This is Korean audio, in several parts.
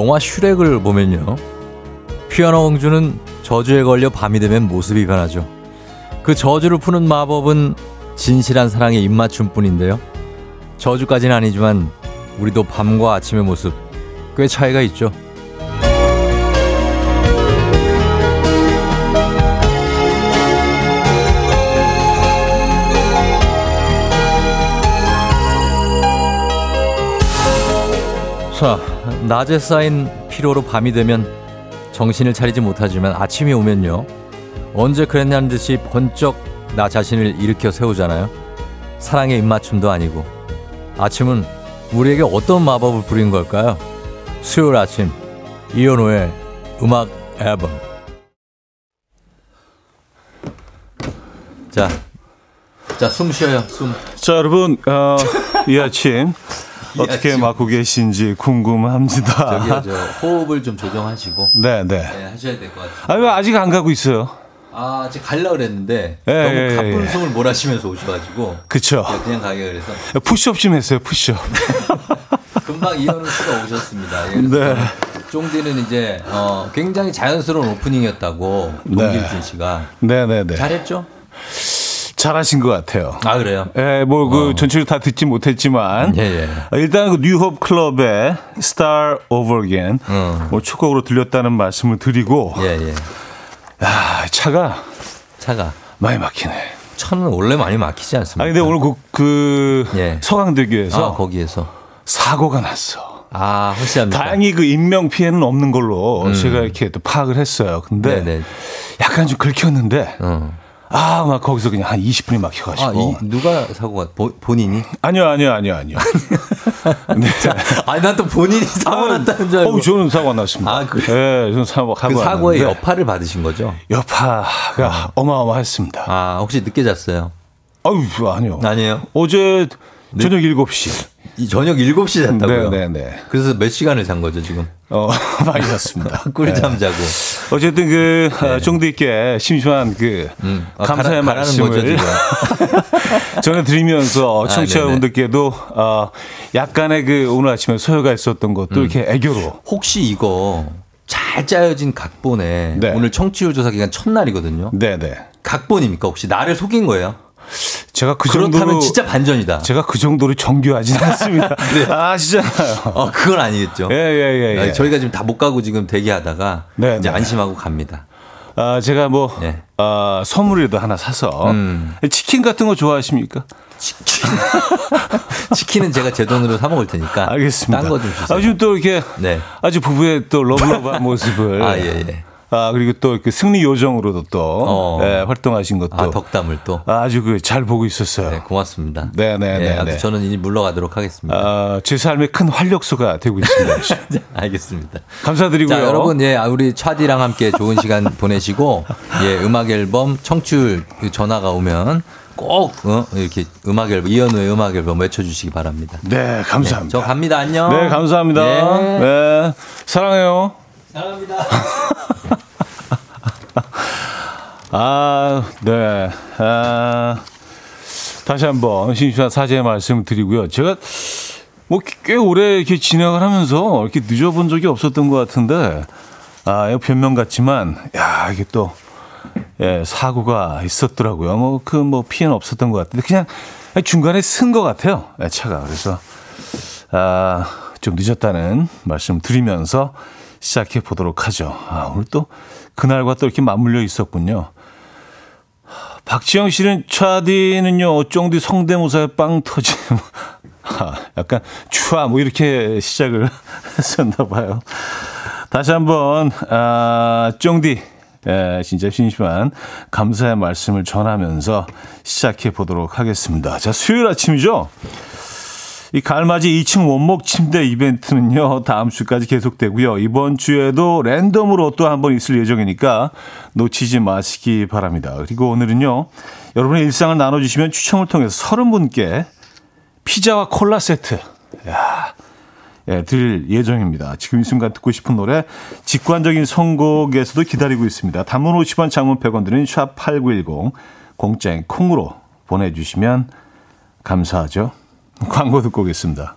영화 슈렉을 보면요. 피아노 공주는 저주에 걸려 밤이 되면 모습이 변하죠. 그 저주를 푸는 마법은 진실한 사랑의 입맞춤뿐인데요. 저주까지는 아니지만 우리도 밤과 아침의 모습 꽤 차이가 있죠. 자, 낮에 쌓인 피로로 밤이 되면 정신을 차리지 못하지만 아침이 오면요. 언제 그랬냐는 듯이 번쩍 나 자신을 일으켜 세우잖아요. 사랑의 입맞춤도 아니고. 아침은 우리에게 어떤 마법을 부린 걸까요? 수요일 아침, 이현우의 음악 앨범. 자, 자, 숨 쉬어요, 숨. 자, 여러분, 어, 이 아침 이 어떻게 아침. 맞고 계신지 궁금합니다. 저기요, 저 호흡을 좀 조정하시고. 네, 네. 네, 하셔야 될 것 같아요. 아, 왜 아직 안 가고 있어요? 아, 제가 갈라 그랬는데 예, 너무 예, 가쁜 예. 숨을 몰아쉬면서 오셔가지고 그쵸. 네, 그냥 가게 그래서 푸시업 좀 했어요, 푸시업. 금방 이현우 씨가 오셨습니다. 예, 네. 쫑디는 이제 어, 굉장히 자연스러운 오프닝이었다고 네. 동길준 씨가 네, 네, 네. 잘했죠? 잘하신 것 같아요. 아 그래요? 예, 뭐, 그, 어. 전체를 다 듣지 못했지만. 예, 예. 어, 일단 그 뉴홉 클럽의 Star Over Again. 음. 뭐, 첫 곡으로 들렸다는 말씀을 드리고. 예, 예. 야, 차가 차가 많이 막히네. 천은 원래 많이 막히지 않습니까? 아니, 근데 오늘 그, 그 예. 서강대교에서 아, 거기에서 사고가 났어. 아 확실합니다. 다행히 그 인명 피해는 없는 걸로 제가 이렇게 또 파악을 했어요. 근데 음. 네네. 약간 좀 긁혔는데 어. 아 막 거기서 그냥 한 20분이 막혀가지고 아, 이, 누가 사고가 보, 본인이? 아니요 아니요 아니요 아니요. 네. 아니 난 또 본인이 사고 났다는 줄 알고. 어, 저는 사고 났습니다. 아, 그래요? 네, 저는 사고 그 사고의 났는데 여파를 받으신 거죠? 여파가 어마어마했습니다. 아 혹시 늦게 잤어요? 아유 아니요. 아니에요. 어제 저녁 7시. 이 저녁 7시 잤다고요? 네네네. 그래서 몇 시간을 잔 거죠, 지금? 어, 많이 잤습니다. 꿀잠 자고. 어쨌든 그 아, 쫑디께 심심한 그 네. 음. 아, 감사의 가라- 말씀을 지금. 전해 드리면서 아, 청취자분들께도 어, 약간의 그 오늘 아침에 소요가 있었던 것도 음. 이렇게 애교로 혹시 이거 잘 짜여진 각본에 네. 오늘 청취율 조사 기간 첫날이거든요. 네 네 각본입니까? 혹시 나를 속인 거예요? 제가 그 그렇다면 정도로 진짜 반전이다. 제가 그 정도로 정교하지는 않습니다. 아시잖아요. 어, 그건 아니겠죠. 예예예. 예, 아, 예. 저희가 지금 다 못 가고 지금 대기하다가 네, 이제 네. 안심하고 갑니다. 아, 제가 뭐 예. 아, 선물이라도 하나 사서 음. 치킨 같은 거 좋아하십니까? 치킨. 치킨은 제가 제 돈으로 사 먹을 테니까. 알겠습니다. 딴거좀 주세요. 아, 지금 또 이렇게 네. 아주 부부의 또 러블러브한 모습을 아, 예, 예. 아, 그리고 또 그 승리 요정으로도 또 어. 예, 활동하신 것도 아, 덕담을 또. 아주 그 잘 보고 있었어요. 네, 고맙습니다. 네, 네, 예, 네, 네. 저는 이제 물러가도록 하겠습니다. 아, 제 삶의 큰 활력소가 되고 있습니다. 알겠습니다. 감사드리고요. 자, 여러분, 예, 아, 우리 차디랑 함께 좋은 시간 보내시고, 예, 음악 앨범 청취율 그 전화가 오면 꼭, 어, 이렇게 음악 앨범, 이현우의 음악 앨범 외쳐주시기 바랍니다. 네, 감사합니다. 저 갑니다. 안녕. 네, 감사합니다. 네. 네, 사랑해요. 사랑합니다. 아, 네. 아, 다시 한번 심심한 사죄의 말씀 드리고요. 제가 뭐 꽤 오래 이렇게 진행을 하면서 이렇게 늦어본 적이 없었던 것 같은데, 아, 변명 같지만, 야, 이게 또, 예, 사고가 있었더라고요. 뭐, 그, 뭐, 피해는 없었던 것 같은데, 그냥 중간에 쓴 것 같아요. 예, 차가. 그래서, 아, 좀 늦었다는 말씀 드리면서 시작해 보도록 하죠. 아, 오늘 또 그날과 또 이렇게 맞물려 있었군요. 박지영 씨는 차디는요, 쫑디 성대모사에 빵 터지. 아, 약간 추아 뭐 이렇게 시작을 했었나 봐요. 다시 한번 아, 쫑디 예, 진짜 심심한 감사의 말씀을 전하면서 시작해 보도록 하겠습니다. 자, 수요일 아침이죠. 이 갈맞이 2층 원목 침대 이벤트는요, 다음 주까지 계속되고요. 이번 주에도 랜덤으로 또 한 번 있을 예정이니까 놓치지 마시기 바랍니다. 그리고 오늘은요, 여러분의 일상을 나눠주시면 추첨을 통해서 30분께 피자와 콜라 세트, 야, 예, 드릴 예정입니다. 지금 이 순간 듣고 싶은 노래, 직관적인 선곡에서도 기다리고 있습니다. 단문 50원, 장문 100원 드는 샵8910, 공짜인 콩으로 보내주시면 감사하죠. 광고 듣고 오겠습니다.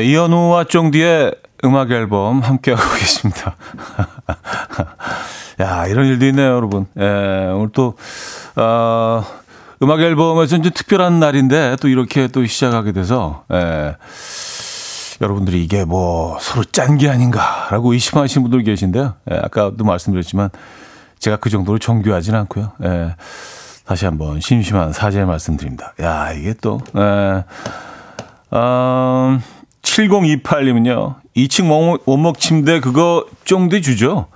네, 이현우와 쫑디의 음악 앨범 함께하고 계십니다. 야, 이런 일도 있네요, 여러분. 예, 오늘 또, 어, 음악 앨범에서는 좀 특별한 날인데 또 이렇게 또 시작하게 돼서, 예, 여러분들이 이게 뭐 서로 짠 게 아닌가라고 의심하시는 분들 계신데요. 예, 아까도 말씀드렸지만 제가 그 정도로 정교하진 않고요. 예, 다시 한번 심심한 사죄 말씀드립니다. 야, 이게 또, 예, 음, 7028님은요, 2층 원목, 침대 그거 쫑대 주죠?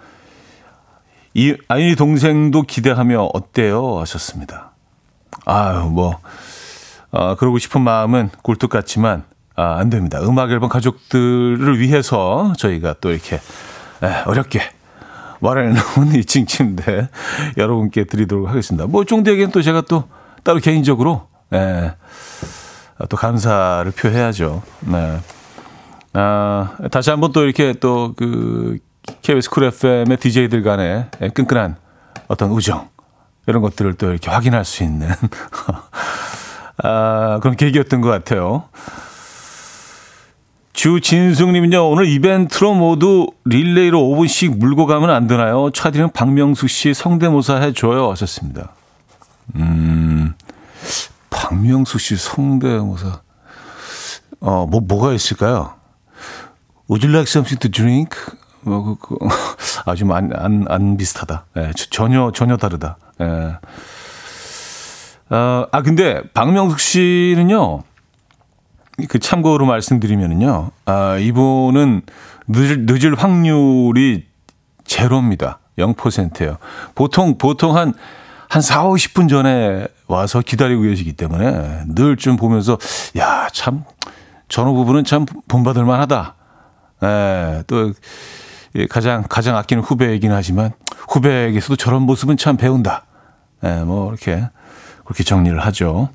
이, 아니, 동생도 기대하며 어때요? 하셨습니다. 아유, 뭐, 아, 그러고 싶은 마음은 굴뚝 같지만, 아, 안 됩니다. 음악 앨범 가족들을 위해서 저희가 또 이렇게, 에, 어렵게 마련해놓은 2층 침대 여러분께 드리도록 하겠습니다. 뭐, 쫑대에게는 또 제가 또 따로 개인적으로, 에, 또 감사를 표해야죠. 네. 아, 다시 한번 또 이렇게 또 그 KBS 쿨 FM의 DJ들 간의 끈끈한 어떤 우정 이런 것들을 또 이렇게 확인할 수 있는 아, 그런 계기였던 것 같아요. 주진숙님은요, 오늘 이벤트로 모두 릴레이로 5분씩 물고 가면 안 되나요? 차디는 박명수 씨 성대모사 해줘요. 하셨습니다. 음, 박명수 씨 성대모사. 어, 뭐, 뭐가 있을까요? Would you like something to drink? 뭐, 그, 그, 아주 안, 안, 안 비슷하다. 예, 전혀, 전혀 다르다. 예. 어, 아, 근데 박명숙 씨는요, 그 참고로 말씀드리면은요, 아, 이분은 늦을, 늦을 확률이 제로입니다. 0%예요. 보통, 보통 한, 한 4, 50분 전에 와서 기다리고 계시기 때문에 늘 좀 보면서, 야, 참, 전후 부분은 참 본받을 만하다. 예, 또, 가장, 가장 아끼는 후배이긴 하지만 후배에게서도 저런 모습은 참 배운다. 예, 뭐, 이렇게, 그렇게 정리를 하죠.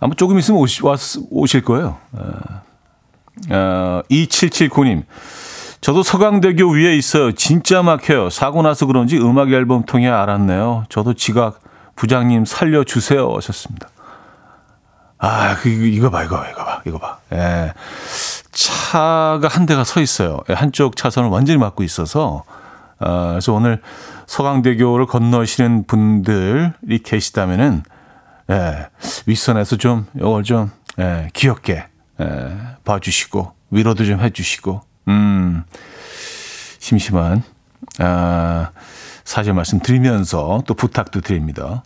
아마 조금 있으면 오시, 왔, 오실 거예요. 예. 어, 2779님. 저도 서강대교 위에 있어요. 진짜 막혀요. 사고 나서 그런지 음악 앨범 통해 알았네요. 저도 지각 부장님 살려주세요. 하셨습니다. 아, 그, 이거 봐, 이거 봐, 이거 봐, 이거 봐. 예. 차가 한 대가 서 있어요. 예, 한쪽 차선을 완전히 막고 있어서, 어, 그래서 오늘 서강대교를 건너시는 분들이 계시다면은, 예, 윗선에서 좀, 이걸 좀, 예, 귀엽게, 예, 봐주시고, 위로도 좀 해주시고, 음, 심심한, 아, 사실 말씀 드리면서 또 부탁도 드립니다.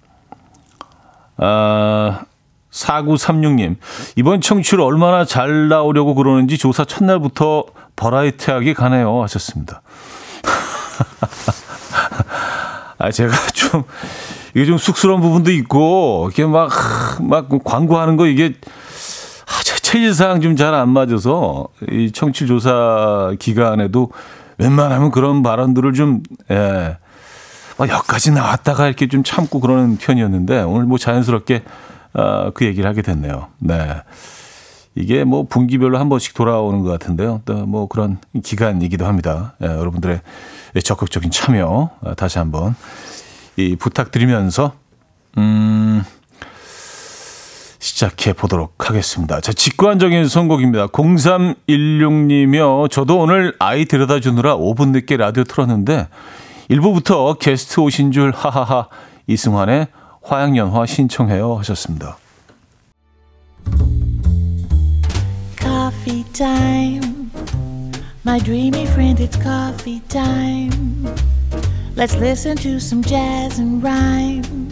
아, 4936님, 이번 청취율 얼마나 잘 나오려고 그러는지 조사 첫날부터 버라이트하게 가네요. 하셨습니다. 아, 제가 좀, 이게 좀 쑥스러운 부분도 있고, 이렇게 막, 막 광고하는 거 이게, 체질상 좀 잘 안 맞아서, 이 청취 조사 기간에도 웬만하면 그런 발언들을 좀, 예, 막 여기까지 나왔다가 이렇게 좀 참고 그러는 편이었는데, 오늘 뭐 자연스럽게, 어, 그 얘기를 하게 됐네요. 네. 이게 뭐 분기별로 한 번씩 돌아오는 것 같은데요. 또 뭐 그런 기간이기도 합니다. 예, 여러분들의 적극적인 참여 어, 다시 한번 이 부탁드리면서 음 시작해 보도록 하겠습니다. 자, 직관적인 선곡입니다. 0316님이요. 저도 오늘 아이 데려다 주느라 5분 늦게 라디오 틀었는데 일부부터 게스트 오신 줄 하하하 이승환의 화양연화 신청해요 하셨습니다. Coffee. My dreamy friend, it's coffee time. Let's listen to some jazz and rhyme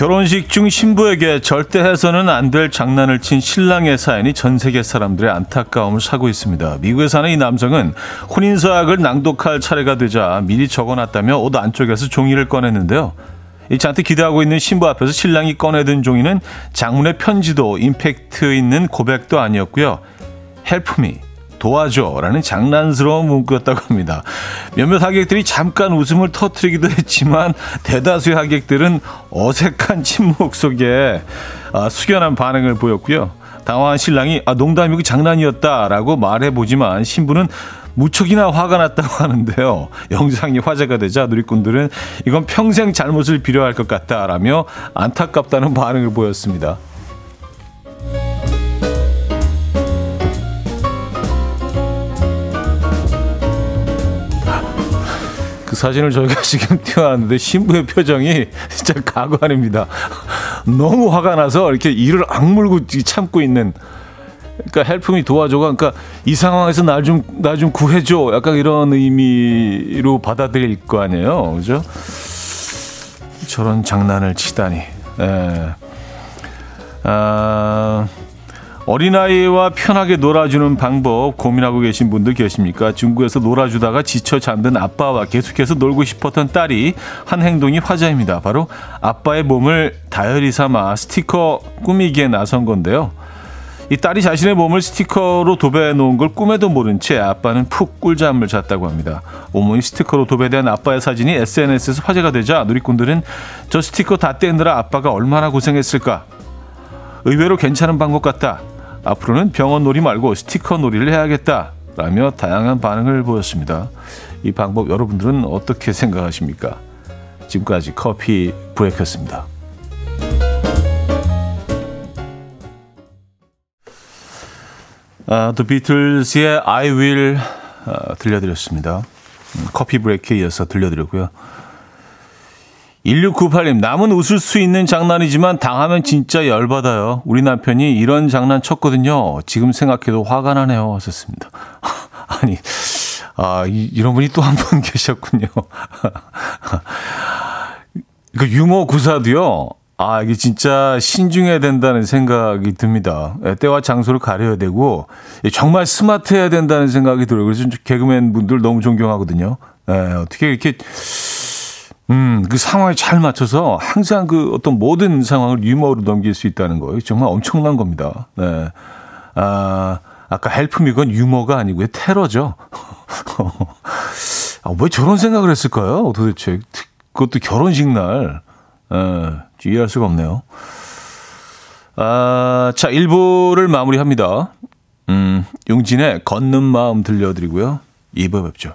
결혼식 중 신부에게 절대 해서는 안 될 장난을 친 신랑의 사연이 전 세계 사람들의 안타까움을 사고 있습니다. 미국에 사는 이 남성은 혼인서약을 낭독할 차례가 되자 미리 적어놨다며 옷 안쪽에서 종이를 꺼냈는데요. 이 잔뜩 기대하고 있는 신부 앞에서 신랑이 꺼내든 종이는 장문의 편지도 임팩트 있는 고백도 아니었고요. Me, 도와줘라는 장난스러운 문구였다고 합니다. 몇몇 하객들이 잠깐 웃음을 터트리기도 했지만 대다수의 하객들은 어색한 침묵 속에 아, 숙연한 반응을 보였고요. 당황한 신랑이 아, 농담이고 장난이었다라고 말해보지만 신부는 무척이나 화가 났다고 하는데요. 영상이 화제가 되자 누리꾼들은 이건 평생 잘못을 비료할 것 같다라며 안타깝다는 반응을 보였습니다. 사진을 저희가 지금 띄워놨는데 신부의 표정이 진짜 가구 아닙니다. 너무 화가 나서 이렇게 이를 악물고 참고 있는 그러니까 헬프미 도와줘가 그러니까 이 상황에서 날좀날좀 구해줘 약간 이런 의미로 받아들일 거 아니에요 그죠 저런 장난을 치다니 예. 아, 어린아이와 편하게 놀아주는 방법 고민하고 계신 분들 계십니까? 중국에서 놀아주다가 지쳐 잠든 아빠와 계속해서 놀고 싶었던 딸이 한 행동이 화제입니다. 바로 아빠의 몸을 다이어리 삼아 스티커 꾸미기에 나선 건데요. 이 딸이 자신의 몸을 스티커로 도배해 놓은 걸 꿈에도 모른 채 아빠는 푹 꿀잠을 잤다고 합니다. 온몸이 스티커로 도배된 아빠의 사진이 SNS에서 화제가 되자 누리꾼들은 저 스티커 다 떼느라 아빠가 얼마나 고생했을까? 의외로 괜찮은 방법 같다. 앞으로는 병원 놀이 말고 스티커 놀이를 해야겠다. 라며 다양한 반응을 보였습니다. 이 방법 여러분들은 어떻게 생각하십니까? 지금까지 커피 브레이크였습니다. 아, The Beatles의 I Will 아, 들려드렸습니다. 음, 커피 브레이크에 이어서 들려드렸고요. 1698님, 남은 웃을 수 있는 장난이지만 당하면 진짜 열받아요. 우리 남편이 이런 장난 쳤거든요. 지금 생각해도 화가 나네요. 하셨습니다. 아니, 아, 이, 런 분이 또 한 분 계셨군요. 그 유머 구사도요. 아, 이게 진짜 신중해야 된다는 생각이 듭니다. 예, 때와 장소를 가려야 되고, 예, 정말 스마트해야 된다는 생각이 들어요. 그래서 개그맨 분들 너무 존경하거든요. 에, 예, 어떻게 이렇게, 음, 그 상황에 잘 맞춰서 항상 그 어떤 모든 상황을 유머로 넘길 수 있다는 거. 정말 엄청난 겁니다. 네. 아, 아까 헬프미 건 유머가 아니고요. 테러죠. 아, 왜 저런 생각을 했을까요? 도대체. 그것도 결혼식 날. 에. 이해할 수가 없네요. 아, 자, 1부를 마무리합니다. 음, 용진의 걷는 마음 들려드리고요. 2부 뵙죠.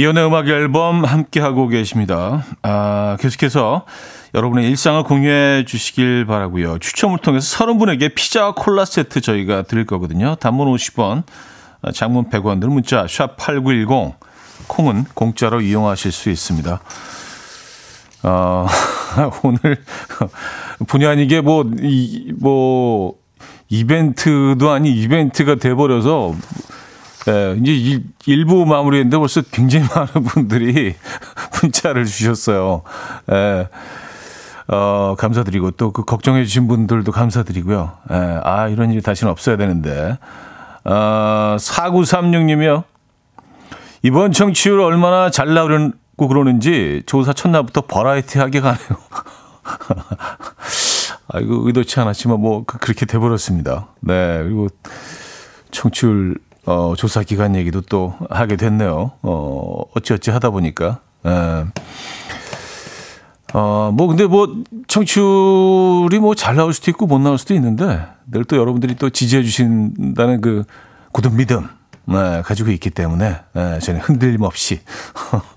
이연의 음악 앨범 함께하고 계십니다. 아, 계속해서 여러분의 일상을 공유해 주시길 바라고요. 추첨을 통해서 30분에게 피자와 콜라 세트 저희가 드릴 거거든요. 단문 50원, 장문 100원 들 문자 샵 8910 콩은 공짜로 이용하실 수 있습니다. 어, 오늘 본의 아니게 뭐, 이, 뭐, 이벤트도 아닌 이벤트가 돼버려서 예, 이제 일, 부 마무리했는데 벌써 굉장히 많은 분들이 문자를 주셨어요. 예, 어, 감사드리고 또 그 걱정해 주신 분들도 감사드리고요. 예, 아, 이런 일이 다시는 없어야 되는데. 어, 4936님이요. 이번 청취율 얼마나 잘 나오려고 그러는지 조사 첫날부터 버라이티하게 가네요. 아이고 의도치 않았지만 뭐 그, 그렇게 돼버렸습니다. 네 그리고 청취율 어, 조사 기간 얘기도 또 하게 됐네요. 어, 어찌어찌 하다 보니까. 예. 어, 뭐, 근데 뭐, 청취율이 뭐 잘 나올 수도 있고 못 나올 수도 있는데, 늘 또 여러분들이 또 지지해 주신다는 그 굳은 믿음, 네, 가지고 있기 때문에, 네, 저는 흔들림 없이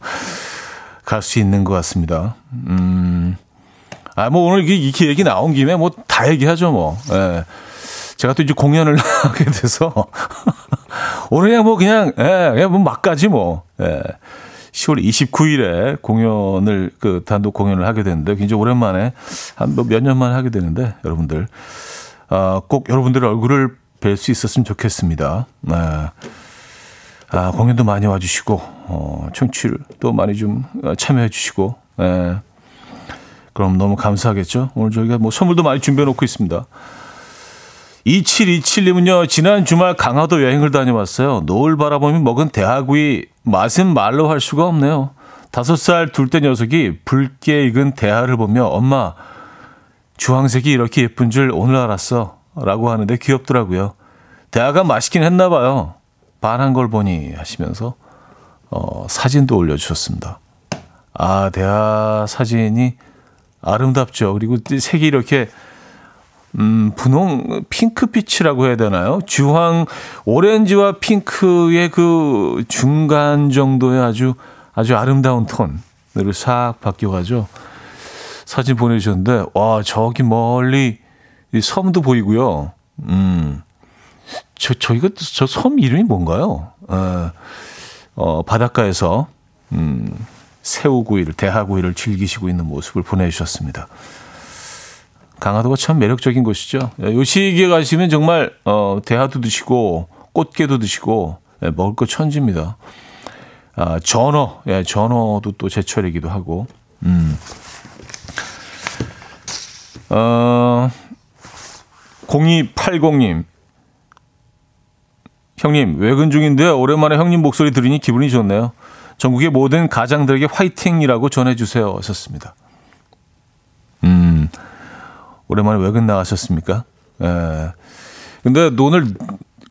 갈 수 있는 것 같습니다. 음, 아, 뭐 오늘 이렇게 얘기 나온 김에 뭐 다 얘기하죠, 뭐. 예. 제가 또 이제 공연을 하게 돼서 오늘 그냥 뭐 그냥, 예, 그냥 뭐 막가지 뭐. 예. 10월 29일에 공연을 그 단독 공연을 하게 되는데 굉장히 오랜만에 한 몇 년 만에 하게 되는데 여러분들 어, 꼭 여러분들의 얼굴을 뵐 수 있었으면 좋겠습니다. 네. 아, 공연도 많이 와주시고, 어, 청취를 또 많이 좀 참여해 주시고, 네. 그럼 너무 감사하겠죠? 오늘 저희가 뭐 선물도 많이 준비해 놓고 있습니다. 2727님은요, 지난 주말 강화도 여행을 다녀왔어요. 노을 바라보며 먹은 대하구이 맛은 말로 할 수가 없네요. 다섯 살둘때 녀석이 붉게 익은 대하를 보며 엄마, 주황색이 이렇게 예쁜 줄 오늘 알았어. 라고 하는데 귀엽더라고요. 대하가 맛있긴 했나 봐요. 반한 걸 보니 하시면서 어, 사진도 올려주셨습니다. 아, 대하 사진이 아름답죠. 그리고 색이 이렇게 음, 분홍 핑크빛이라고 해야 되나요? 주황 오렌지와 핑크의 그 중간 정도의 아주 아주 아름다운 톤으로 싹 바뀌어가죠. 사진 보내주셨는데 와 저기 멀리 이 섬도 보이고요. 음, 저 저희가 저 섬 이름이 뭔가요? 어, 어 바닷가에서 음, 새우구이를 대하구이를 즐기시고 있는 모습을 보내주셨습니다. 강화도가 참 매력적인 곳이죠. 예, 요 시기에 가시면 정말 어, 대하도 드시고 꽃게도 드시고 예, 먹을 거 천지입니다. 아, 전어, 예, 전어도 또 제철이기도 하고. 음. 어, 0280님. 형님, 외근 중인데 오랜만에 형님 목소리 들으니 기분이 좋네요. 전국의 모든 가장들에게 화이팅이라고 전해주세요. 하셨습니다. 음, 오랜만에 외근 나가셨습니까? 예. 근데 오늘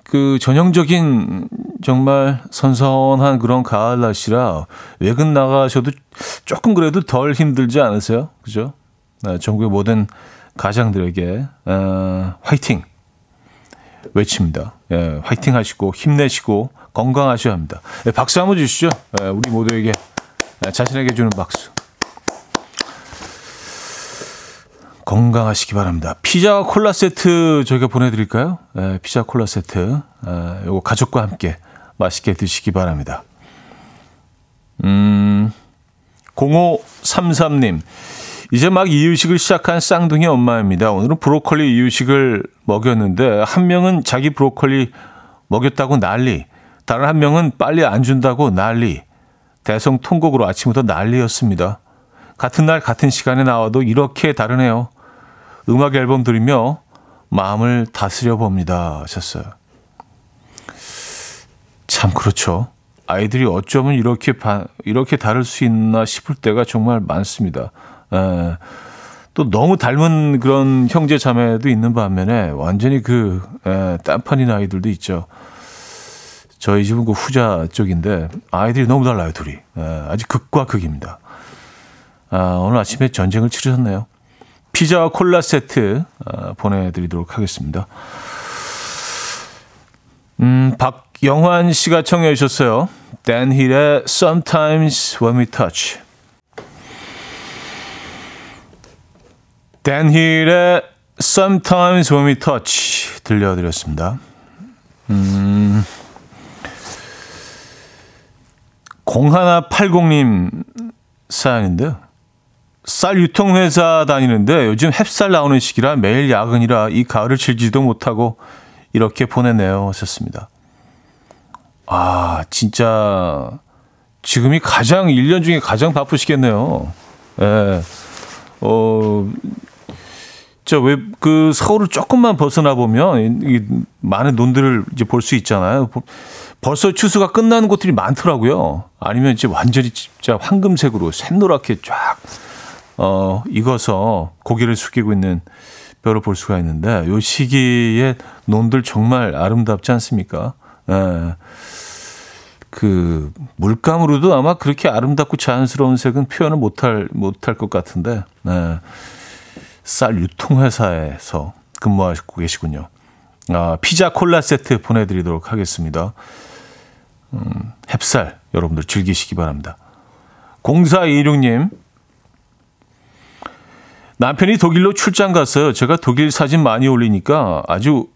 그 전형적인 정말 선선한 그런 가을 날씨라 외근 나가셔도 조금 그래도 덜 힘들지 않으세요? 그죠? 네, 전국의 모든 가장들에게 어, 화이팅 외칩니다. 예, 화이팅 하시고 힘내시고 건강하셔야 합니다. 예, 박수 한번 주시죠. 예, 우리 모두에게 예, 자신에게 주는 박수. 건강하시기 바랍니다. 피자와 콜라 세트 저희가 보내드릴까요? 예, 피자 콜라 세트. 예, 요거 가족과 함께 맛있게 드시기 바랍니다. 음, 0533님. 이제 막 이유식을 시작한 쌍둥이 엄마입니다. 오늘은 브로콜리 이유식을 먹였는데 한 명은 자기 브로콜리 먹였다고 난리, 다른 한 명은 빨리 안 준다고 난리. 대성 통곡으로 아침부터 난리였습니다. 같은 날 같은 시간에 나와도 이렇게 다르네요. 음악 앨범 들으며 마음을 다스려 봅니다. 하셨어요. 참 그렇죠. 아이들이 어쩌면 이렇게 바, 이렇게 다를 수 있나 싶을 때가 정말 많습니다. 에, 예. 또 너무 닮은 그런 형제 자매도 있는 반면에 완전히 그 에, 예, 딴판인 아이들도 있죠. 저희 집은 그 후자 쪽인데 아이들이 너무 달라요 둘이 에, 예, 아주 극과 극입니다. 아, 오늘 아침에 전쟁을 치르셨네요. 피자와 콜라 세트 아, 보내드리도록 하겠습니다. 음, 박영환 씨가 청해 주셨어요. Dan Hill의 Sometimes When We Touch. Dan Hill의 Sometimes When We Touch 들려드렸습니다. 음, 0180님 사연인데요. 쌀 유통회사 다니는데 요즘 햅쌀 나오는 시기라 매일 야근이라 이 가을을 즐기지도 못하고 이렇게 보내네요. 하셨습니다. 아, 진짜 지금이 가장 1년 중에 가장 바쁘시겠네요. 예. 어, 저왜 그 서울을 조금만 벗어나 보면 이 많은 논들을 이제 볼 수 있잖아요. 벌써 추수가 끝나는 곳들이 많더라고요. 아니면 이제 완전히 진짜 황금색으로 샛노랗게 쫙 어, 익어서 고개를 숙이고 있는 벼를 볼 수가 있는데 요 시기에 논들 정말 아름답지 않습니까? 예. 그 물감으로도 아마 그렇게 아름답고 자연스러운 색은 표현을 못할 못할 것 같은데 예. 쌀 유통 회사에서 근무하고 계시군요. 아, 피자 콜라 세트 보내드리도록 하겠습니다. 음, 햅쌀 여러분들 즐기시기 바랍니다. 0426님 남편이 독일로 출장 갔어요. 제가 독일 사진 많이 올리니까 아주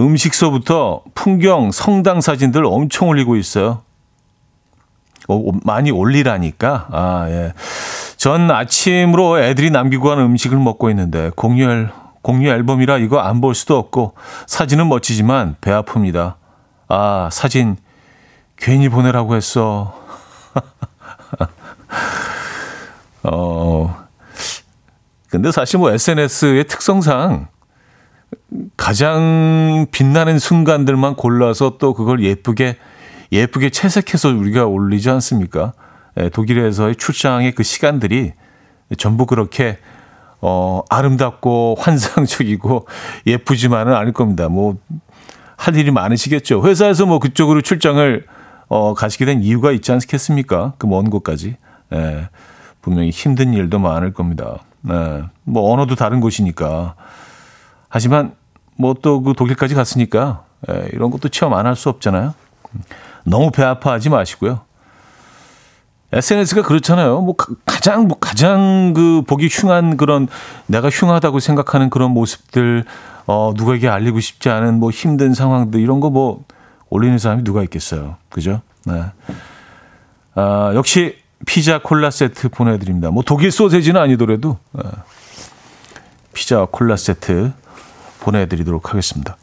음식서부터 풍경, 성당 사진들 엄청 올리고 있어요. 오, 많이 올리라니까. 아, 예. 전 아침으로 애들이 남기고 간 음식을 먹고 있는데 공유할 공유 앨범이라 이거 안 볼 수도 없고 사진은 멋지지만 배 아픕니다. 아, 사진 괜히 보내라고 했어. 어, 근데 사실 뭐 SNS의 특성상 가장 빛나는 순간들만 골라서 또 그걸 예쁘게 예쁘게 채색해서 우리가 올리지 않습니까? 예, 독일에서의 출장의 그 시간들이 전부 그렇게 어, 아름답고 환상적이고 예쁘지만은 않을 겁니다. 뭐 할 일이 많으시겠죠. 회사에서 뭐 그쪽으로 출장을 어, 가시게 된 이유가 있지 않겠습니까? 그 먼 곳까지. 예, 분명히 힘든 일도 많을 겁니다. 예, 뭐 언어도 다른 곳이니까. 하지만 뭐 또 그 독일까지 갔으니까 예, 이런 것도 체험 안 할 수 없잖아요. 너무 배 아파하지 마시고요. SNS가 그렇잖아요. 뭐 가장 뭐 가장 그 보기 흉한 그런 내가 흉하다고 생각하는 그런 모습들 어 누구에게 알리고 싶지 않은 뭐 힘든 상황들 이런 거 뭐 올리는 사람이 누가 있겠어요. 그죠? 네. 아, 역시 피자 콜라 세트 보내 드립니다. 뭐 독일 소세지는 아니더라도 네. 피자 콜라 세트 보내 드리도록 하겠습니다.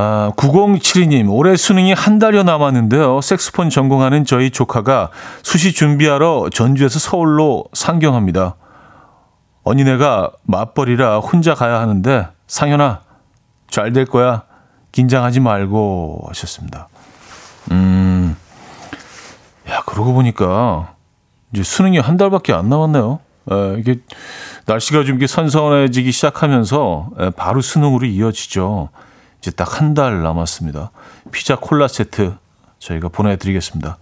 아, 9072님, 올해 수능이 한 달여 남았는데요. 색스폰 전공하는 저희 조카가 수시 준비하러 전주에서 서울로 상경합니다. 언니네가 맞벌이라 혼자 가야 하는데, 상현아, 잘 될 거야. 긴장하지 말고 하셨습니다. 음, 야, 그러고 보니까 이제 수능이 한 달밖에 안 남았네요. 에, 이게 날씨가 좀 이렇게 선선해지기 시작하면서 에, 바로 수능으로 이어지죠. 이제 딱 한 달 남았습니다. 피자 콜라 세트 저희가 보내드리겠습니다.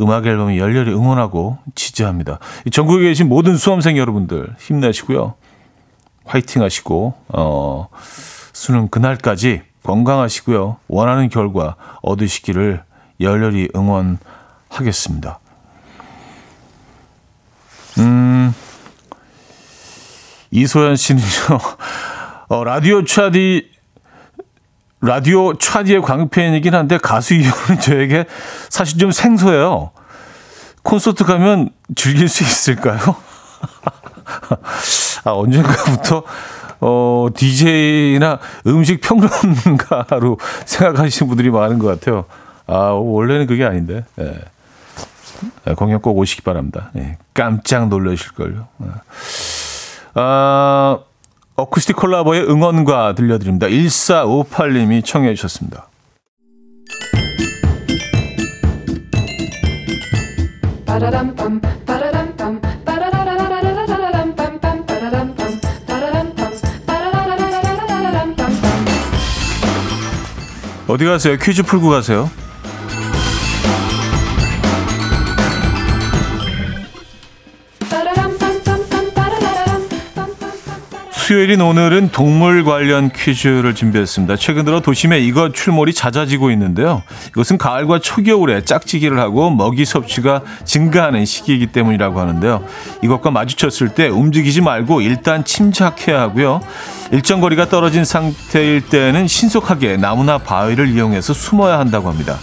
음악 앨범이 열렬히 응원하고 지지합니다. 전국에 계신 모든 수험생 여러분들 힘내시고요. 화이팅 하시고, 어, 수능 그날까지 건강하시고요. 원하는 결과 얻으시기를 열렬히 응원 하겠습니다. 음, 이소연 씨는요, 어, 라디오 차디, 라디오 차디의 광팬이긴 한데 가수 이효는 저에게 사실 좀 생소해요. 콘서트 가면 즐길 수 있을까요? 아, 언젠가부터, 어, DJ나 음식 평론가로 생각하시는 분들이 많은 것 같아요. 아, 원래는 그게 아닌데. 예. 공연 꼭 오시기 바랍니다. 예. 깜짝 놀라실걸요. 예. 아, 어쿠스틱 콜라보의 응원과 들려드립니다. 1458님이 청해 주셨습니다. 어디 가세요? 퀴즈 풀고 가세요. 수요일인 오늘은 동물 관련 퀴즈를 준비했습니다. 최근 들어 도심에 이것 출몰이 잦아지고 있는데요. 이것은 가을과 초겨울에 짝짓기를 하고 먹이 섭취가 증가하는 시기이기 때문이라고 하는데요. 이것과 마주쳤을 때 움직이지 말고 일단 침착해야 하고요. 일정 거리가 떨어진 상태일 때는 신속하게 나무나 바위를 이용해서 숨어야 한다고 합니다.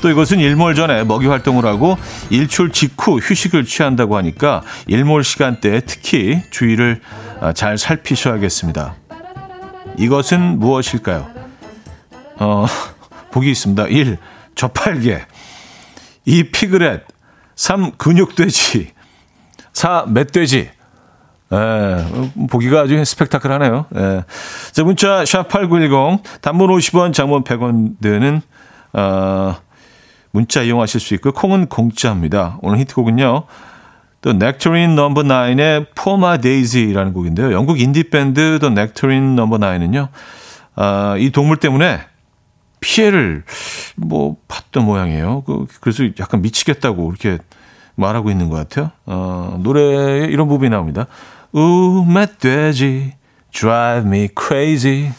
또 이것은 일몰 전에 먹이 활동을 하고 일출 직후 휴식을 취한다고 하니까 일몰 시간대에 특히 주의를 잘 살피셔야겠습니다. 이것은 무엇일까요? 어, 보기 있습니다. 1. 저팔계 2. 피그렛 3. 근육돼지 4. 멧돼지 예, 보기가 아주 스펙타클하네요. 예. 자, 문자 샵8910 단문 50원, 장문 100원 되는 어, 문자 이용하실 수 있고 콩은 공짜입니다. 오늘 히트곡은요. 또 Nectarine Number Nine의 포마 데이지라는 곡인데요. 영국 인디 밴드 The Nectarine Number Nine은요. 아, 이 동물 때문에 피해를 뭐 봤던 모양이에요. 그, 그래서 약간 미치겠다고 이렇게 말하고 있는 것 같아요. 어, 노래에 이런 부분이 나옵니다. 우, 멧돼지, drive me crazy.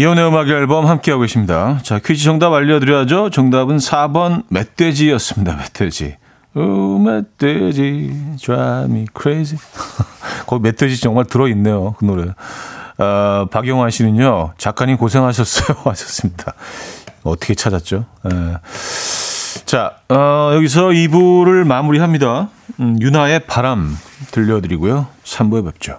이혼의 음악 앨범 함께하고 계십니다. 자, 퀴즈 정답 알려드려야죠. 정답은 4번 멧돼지였습니다. 멧돼지. 오, 멧돼지, drive me crazy. 거기 멧돼지 정말 들어있네요. 그 노래. 어, 박영환 씨는요, 작가님 고생하셨어요. 하셨습니다. 어떻게 찾았죠? 예. 자, 어, 여기서 2부를 마무리합니다. 음, 유나의 바람 들려드리고요. 3부에 뵙죠.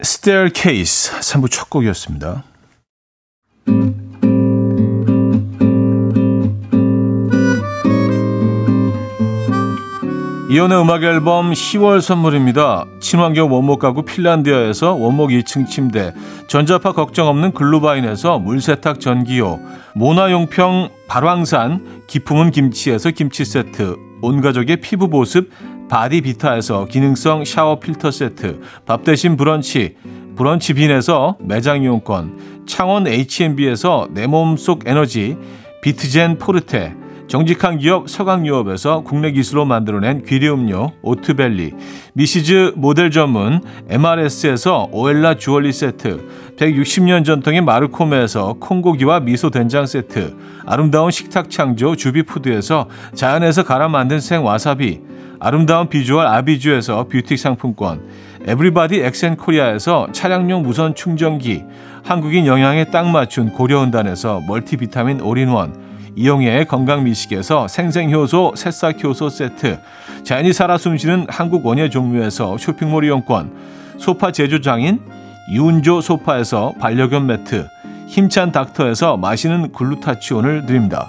Staircase 3부 첫 곡이었습니다. 이현우의 음악 앨범 10월 선물입니다. 친환경 원목 가구 핀란디아에서 원목 2층 침대, 전자파 걱정 없는 글루바인에서 물세탁 전기요, 모나용평 발왕산 기품은 김치에서 김치 세트, 온 가족의 피부 보습 바디비타에서 기능성 샤워 필터 세트, 밥 대신 브런치, 브런치 빈에서 매장 이용권, 창원 H&B에서 내 몸속 에너지, 비트젠 포르테, 정직한 기업 서강유업에서 국내 기술로 만들어낸 귀리 음료 오트벨리, 미시즈 모델 전문 MRS에서 오엘라 주얼리 세트, 160년 전통의 마르코메에서 콩고기와 미소 된장 세트, 아름다운 식탁 창조 주비푸드에서 자연에서 갈아 만든 생와사비, 아름다운 비주얼 아비주에서 뷰티 상품권, everybody 엑센코리아에서 차량용 무선 충전기, 한국인 영양에 딱 맞춘 고려은단에서 멀티비타민 올인원, 이용의 건강미식에서 생생효소 새싹효소 세트, 자연이 살아 숨쉬는 한국 원예 종묘에서 쇼핑몰 이용권, 소파 제조장인 유운조 소파에서 반려견 매트, 힘찬 닥터에서 마시는 글루타치온을 드립니다.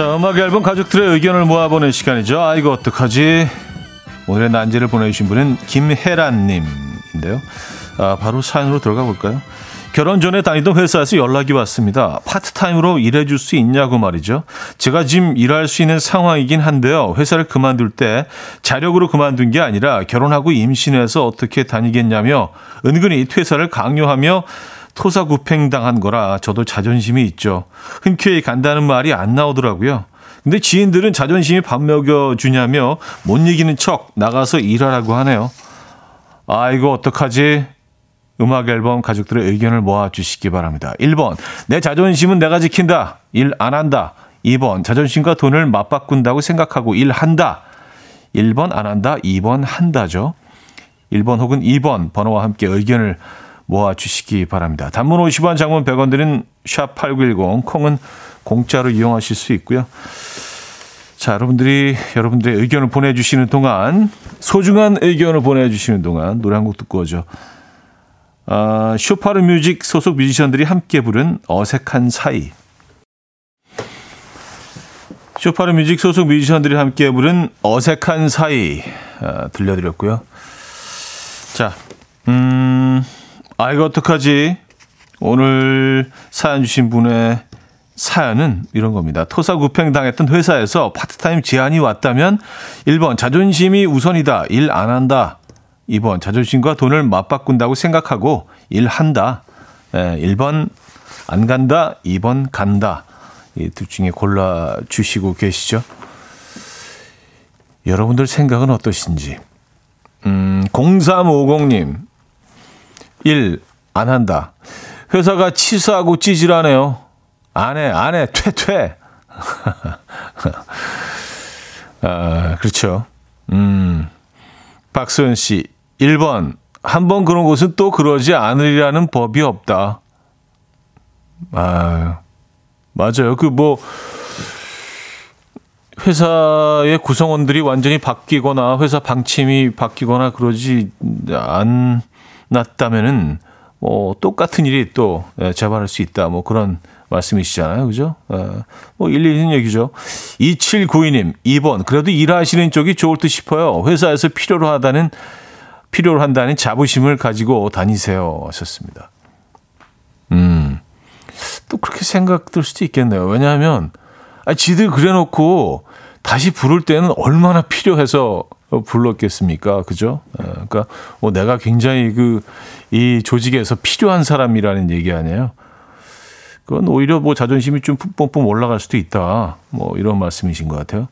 자, 음악 앨범 가족들의 의견을 모아보는 시간이죠. 아, 이거 어떡하지? 오늘의 난제를 보내주신 분은 김혜란님인데요. 아, 바로 사연으로 들어가 볼까요? 결혼 전에 다니던 회사에서 연락이 왔습니다. 파트타임으로 일해줄 수 있냐고 말이죠. 제가 지금 일할 수 있는 상황이긴 한데요. 회사를 그만둘 때 자력으로 그만둔 게 아니라 결혼하고 임신해서 어떻게 다니겠냐며 은근히 퇴사를 강요하며 토사구팽당한 거라 저도 자존심이 있죠. 흔쾌히 간다는 말이 안 나오더라고요. 근데 지인들은 자존심이 밥 먹여주냐며 못 이기는 척 나가서 일하라고 하네요. 아, 이거 어떡하지? 음악 앨범 가족들의 의견을 모아주시기 바랍니다. 1번, 내 자존심은 내가 지킨다. 일 안 한다. 2번, 자존심과 돈을 맞바꾼다고 생각하고 일한다. 1번 안 한다. 2번 한다죠. 1번 혹은 2번 번호와 함께 의견을 모아주시기 바랍니다. 단문 50원, 장문 100원 되는 샵8910, 콩은 공짜로 이용하실 수 있고요. 자, 여러분들이 여러분들의 의견을 보내주시는 동안 소중한 의견을 보내주시는 동안 노래 한 곡 듣고 오죠. 아, 쇼파르 뮤직 소속 뮤지션들이 함께 부른 어색한 사이. 쇼파르 뮤직 소속 뮤지션들이 함께 부른 어색한 사이 아, 들려드렸고요. 자, 음, 아 이거 어떡하지? 오늘 사연 주신 분의 사연은 이런 겁니다. 토사구팽 당했던 회사에서 파트타임 제안이 왔다면 1번 자존심이 우선이다. 일 안 한다. 2번 자존심과 돈을 맞바꾼다고 생각하고 일한다. 예, 1번 안 간다. 2번 간다. 이 둘 중에 골라 주시고 계시죠. 여러분들 생각은 어떠신지. 음, 0350님. 1. 안 한다. 회사가 치사하고 찌질하네요. 안 해, 안 해, 퇴, 퇴. 아, 그렇죠. 음. 박소연 씨. 1번. 한 번 그런 곳은 또 그러지 않으리라는 법이 없다. 아, 맞아요. 그 뭐, 회사의 구성원들이 완전히 바뀌거나 회사 방침이 바뀌거나 그러지 않 았다면은 뭐 똑같은 일이 또 예, 재발할 수 있다. 뭐 그런 말씀이시잖아요. 그죠? 어, 뭐 일리 있는 얘기죠. 2792님, 2번. 그래도 일하시는 쪽이 좋을 듯 싶어요. 회사에서 필요로 하다는, 필요로 한다는 자부심을 가지고 다니세요. 하셨습니다. 음, 또 그렇게 생각될 수도 있겠네요. 왜냐하면, 아, 지들 그래 놓고 다시 부를 때는 얼마나 필요해서 불렀겠습니까? 그죠? 어, 그러니까, 뭐 내가 굉장히 그, 이 조직에서 필요한 사람이라는 얘기 아니에요. 그건 오히려 뭐 자존심이 좀 뿜뿜 올라갈 수도 있다. 뭐 이런 말씀이신 것 같아요.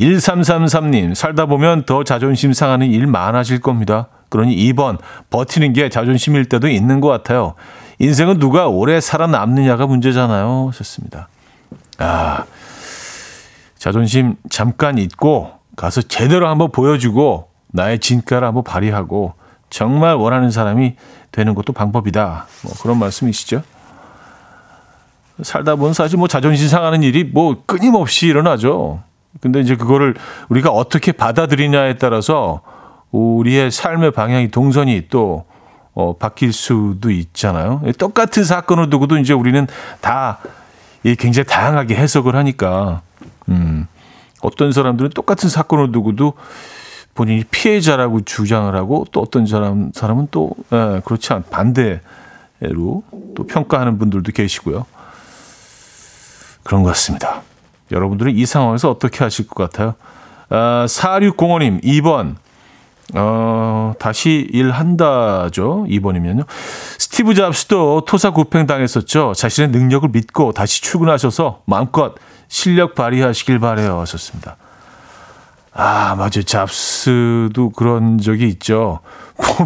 1333님, 살다 보면 더 자존심 상하는 일 많아질 겁니다. 그러니 2번, 버티는 게 자존심일 때도 있는 것 같아요. 인생은 누가 오래 살아남느냐가 문제잖아요. 하셨습니다. 아, 자존심 잠깐 잊고 가서 제대로 한번 보여주고 나의 진가를 한번 발휘하고 정말 원하는 사람이 되는 것도 방법이다. 뭐 그런 말씀이시죠. 살다 보면 사실 뭐 자존심 상하는 일이 뭐 끊임없이 일어나죠. 근데 이제 그거를 우리가 어떻게 받아들이냐에 따라서 우리의 삶의 방향이 동선이 또 어, 바뀔 수도 있잖아요. 똑같은 사건을 두고도 이제 우리는 다 이 굉장히 다양하게 해석을 하니까 음, 어떤 사람들은 똑같은 사건을 두고도 본인이 피해자라고 주장을 하고 또 어떤 사람 사람은 또 예, 그렇지 않 반대로 또 평가하는 분들도 계시고요. 그런 것 같습니다. 여러분들은 이 상황에서 어떻게 하실 것 같아요? 아, 4605님, 2번. 어, 다시 일한다죠. 2번이면요. 스티브 잡스도 토사구팽 당했었죠. 자신의 능력을 믿고 다시 출근하셔서 마음껏 실력 발휘하시길 바래요. 하셨습니다. 아, 맞아요. 잡스도 그런 적이 있죠.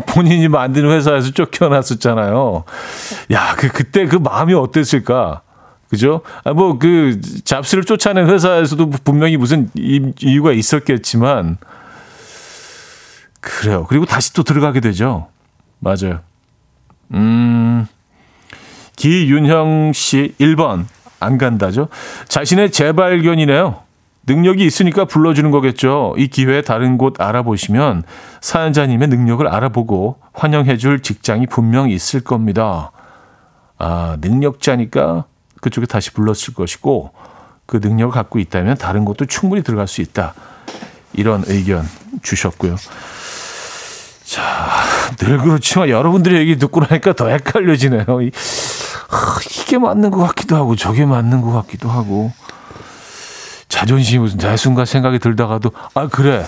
본인이 만든 회사에서 쫓겨났었잖아요. 야, 그, 그때 그 마음이 어땠을까? 그죠? 아, 뭐, 그, 잡스를 쫓아낸 회사에서도 분명히 무슨 이유가 있었겠지만, 그래요. 그리고 다시 또 들어가게 되죠. 맞아요. 음, 기윤형 씨 1번. 안 간다죠. 자신의 재발견이네요. 능력이 있으니까 불러주는 거겠죠. 이 기회에 다른 곳 알아보시면 사연자님의 능력을 알아보고 환영해 줄 직장이 분명 있을 겁니다. 아, 능력자니까 그쪽에 다시 불렀을 것이고 그 능력을 갖고 있다면 다른 곳도 충분히 들어갈 수 있다. 이런 의견 주셨고요. 자, 늘 그렇지만 여러분들의 얘기 듣고 나니까 더 헷갈려지네요. 이게 맞는 것 같기도 하고 저게 맞는 것 같기도 하고 자존심이 무슨 내 순간 생각이 들다가도 아 그래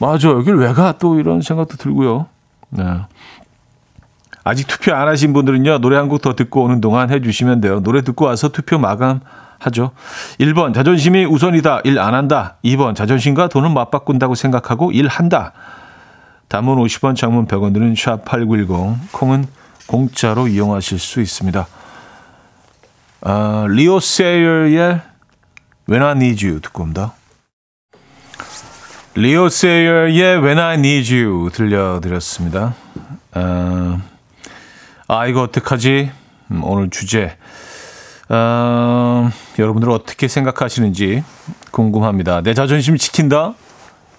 맞아 여길 왜 가 또 이런 생각도 들고요. 네. 아직 투표 안 하신 분들은요 노래 한 곡 더 듣고 오는 동안 해주시면 돼요. 노래 듣고 와서 투표 마감 하죠. 1번 자존심이 우선이다. 일 안 한다. 2번 자존심과 돈을 맞바꾼다고 생각하고 일 한다. 단문 50원, 장문 100원 드는 샵8910 콩은 공짜로 이용하실 수 있습니다. 아, 리오 세이어의 When I Need You 듣고 옵니다. 리오 세이어의 When I Need You 들려드렸습니다. 아, 아 이거 어떡하지? 음, 오늘 주제 아, 여러분들 어떻게 생각하시는지 궁금합니다. 내 자존심 지킨다?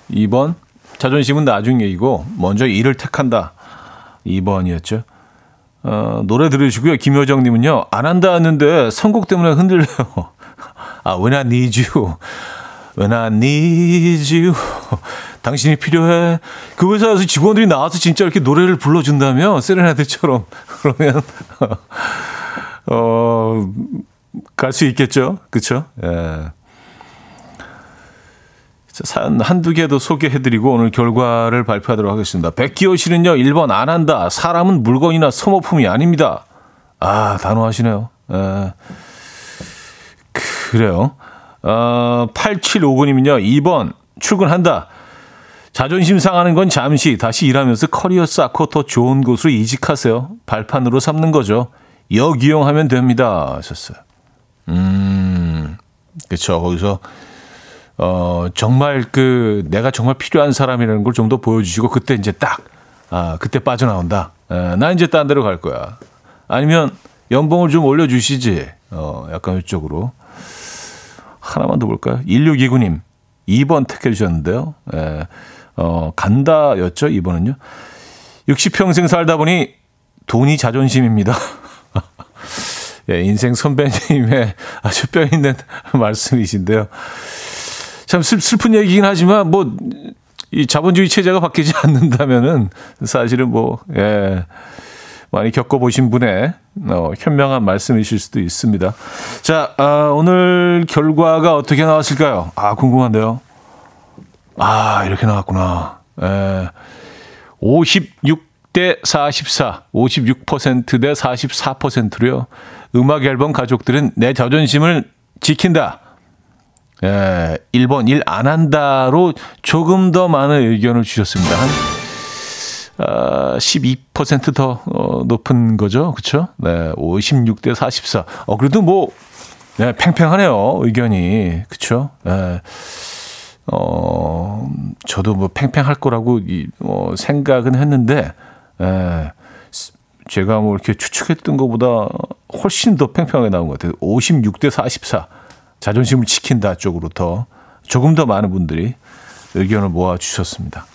2번 자존심은 나중 얘기고 먼저 일을 택한다. 2번이었죠. 어, 노래 들으시고요. 김효정 님은요. 안 한다 했는데 선곡 때문에 흔들려요. 아, when I need you. when I need you. 당신이 필요해. 그 회사에서 직원들이 나와서 진짜 이렇게 노래를 불러준다면 세레나데처럼 그러면 어 갈 수 있겠죠. 그쵸? 예. 자, 사연 한두 개 더 소개해드리고 오늘 결과를 발표하도록 하겠습니다. 백기호 씨는요, 1번 안 한다. 사람은 물건이나 소모품이 아닙니다. 아, 단호하시네요. 예. 그래요. 어, 8759님은요, 2번 출근한다. 자존심 상하는 건 잠시 다시 일하면서 커리어 쌓고 더 좋은 곳으로 이직하세요. 발판으로 삼는 거죠. 역이용하면 됩니다. 하셨어요. 음, 그쵸. 거기서, 어, 정말 그, 내가 정말 필요한 사람이라는 걸 좀 더 보여주시고, 그때 이제 딱, 아, 그때 빠져나온다. 에, 나 이제 딴 데로 갈 거야. 아니면, 연봉을 좀 올려주시지. 어, 약간 이쪽으로. 하나만 더 볼까요? 1629님. 2번 택해 주셨는데요. 에, 어, 간다였죠, 2번은요. 60평생 살다 보니 돈이 자존심입니다. 예, 인생 선배님의 아주 뼈 있는 말씀이신데요. 참 슬, 슬픈 얘기긴 하지만 뭐 이 자본주의 체제가 바뀌지 않는다면은 사실은 뭐 예. 많이 겪어보신 분의 어, 현명한 말씀이실 수도 있습니다. 자, 아, 오늘 결과가 어떻게 나왔을까요? 아, 궁금한데요. 아, 이렇게 나왔구나. 예. 56대 44, 56%대 44%로요. 음악 앨범 가족들은 내 자존심을 지킨다. 예, 1번 일 안 한다로 조금 더 많은 의견을 주셨습니다. 한 아, 12%더 어, 높은 거죠. 그렇죠? 네, 56대 44. 어 그래도 뭐 네, 팽팽하네요. 의견이. 그렇죠? 네. 어, 저도 뭐 팽팽할 거라고 이, 어, 생각은 했는데 에, 제가 뭐 이렇게 추측했던 것보다 훨씬 더 팽팽하게 나온 것 같아요. 56대 44. 자존심을 지킨다 쪽으로 더 조금 더 많은 분들이 의견을 모아 주셨습니다.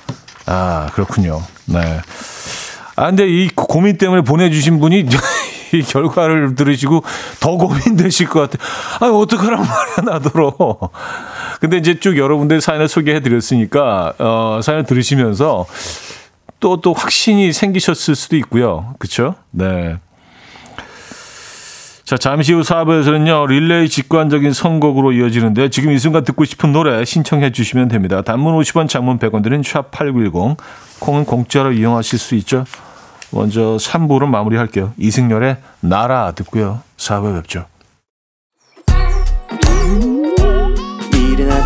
아, 그렇군요. 네. 아, 근데 이 고민 때문에 보내주신 분이 이 결과를 들으시고 더 고민되실 것 같아요. 아, 어떡하란 말이야, 나더러. 근데 이제 쭉 여러분들 사연을 소개해 드렸으니까, 어, 사연을 들으시면서 또, 또 확신이 생기셨을 수도 있고요. 그쵸? 네. 자, 잠시 후 4부에서는요, 릴레이 직관적인 선곡으로 이어지는데, 지금 이 순간 듣고 싶은 노래 신청해 주시면 됩니다. 단문 50원, 장문 100원 드는 샵8910, 콩은 공짜로 이용하실 수 있죠. 먼저 3부로 마무리할게요. 이승열의 나라 듣고요. 4부에 뵙죠.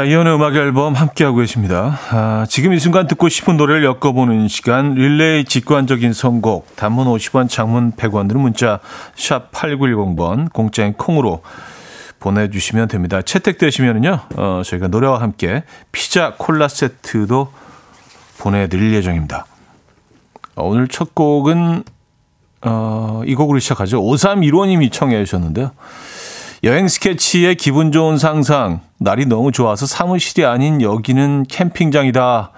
자, 이현의 음악 앨범 함께하고 계십니다. 아, 지금 이 순간 듣고 싶은 노래를 엮어보는 시간, 릴레이 직관적인 선곡, 단문 50원, 장문 100원 드는 문자, 샵 8910번, 공짜인 콩으로 보내주시면 됩니다. 채택되시면은요, 어, 저희가 노래와 함께 피자 콜라 세트도 보내드릴 예정입니다. 어, 오늘 첫 곡은, 어, 이 곡으로 시작하죠. 5315님이 청해 주셨는데요. 여행 스케치의 기분 좋은 상상. 날이 너무 좋아서 사무실이 아닌 여기는 캠핑장이다.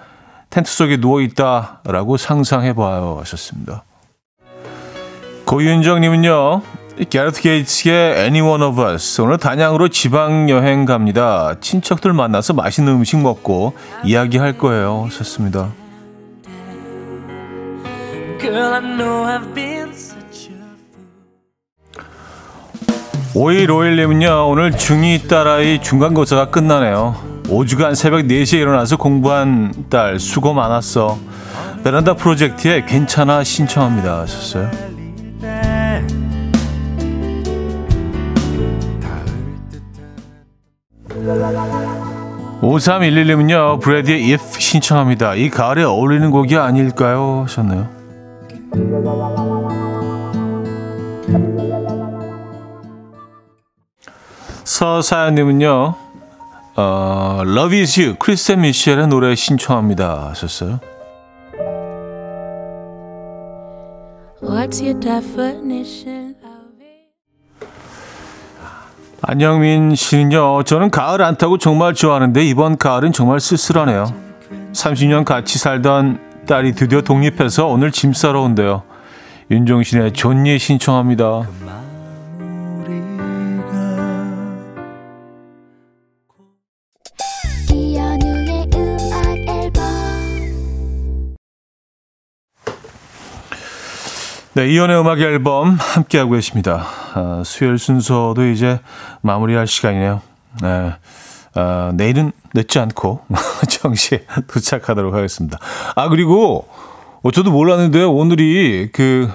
텐트 속에 누워 있다. 라고 상상해 봐요. 하셨습니다. 고윤정 님은요. 게르트 게이츠의 Any One of Us. 오늘 단양으로 지방 여행 갑니다. 친척들 만나서 맛있는 음식 먹고 이야기할 거예요. 하셨습니다. Girl, 5151님은요, 오늘 중2 딸아이 중간고사가 끝나네요. 5주간 새벽 4시에 일어나서 공부한 딸 수고 많았어. 베란다 프로젝트에 괜찮아 신청합니다. 하셨어요. 5311님은요, 브래디의 If 신청합니다. 이 가을에 어울리는 곡이 아닐까요? 하셨네요. 서 사연님은요, 어, Love is You, 크리스텐 미셸의 노래 신청합니다. 하셨어요. What's your definition of it? 안영민 씨는요, 저는 가을 안 타고 정말 좋아하는데 이번 가을은 정말 쓸쓸하네요. 30년 같이 살던 딸이 드디어 독립해서 오늘 짐 싸러 온대요. 윤종신의 존예 신청합니다. 네, 이연의 음악 앨범 함께하고 계십니다. 아, 수요일 순서도 이제 마무리할 시간이네요. 네, 아, 내일은 늦지 않고 정시에 도착하도록 하겠습니다. 아, 그리고 어, 저도 몰랐는데 오늘이 그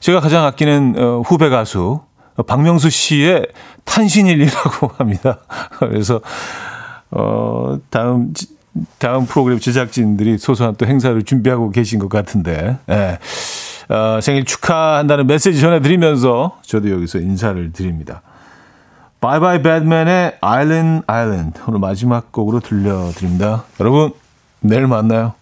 제가 가장 아끼는 어, 후배 가수 박명수 씨의 탄신일이라고 합니다. 그래서 어, 다음 지- 다음 프로그램 제작진들이 소소한 또 행사를 준비하고 계신 것 같은데, 예. 어, 생일 축하한다는 메시지 전해드리면서 저도 여기서 인사를 드립니다. 바이바이 배드맨의 아일랜드 아일랜드 오늘 마지막 곡으로 들려드립니다. 여러분 내일 만나요.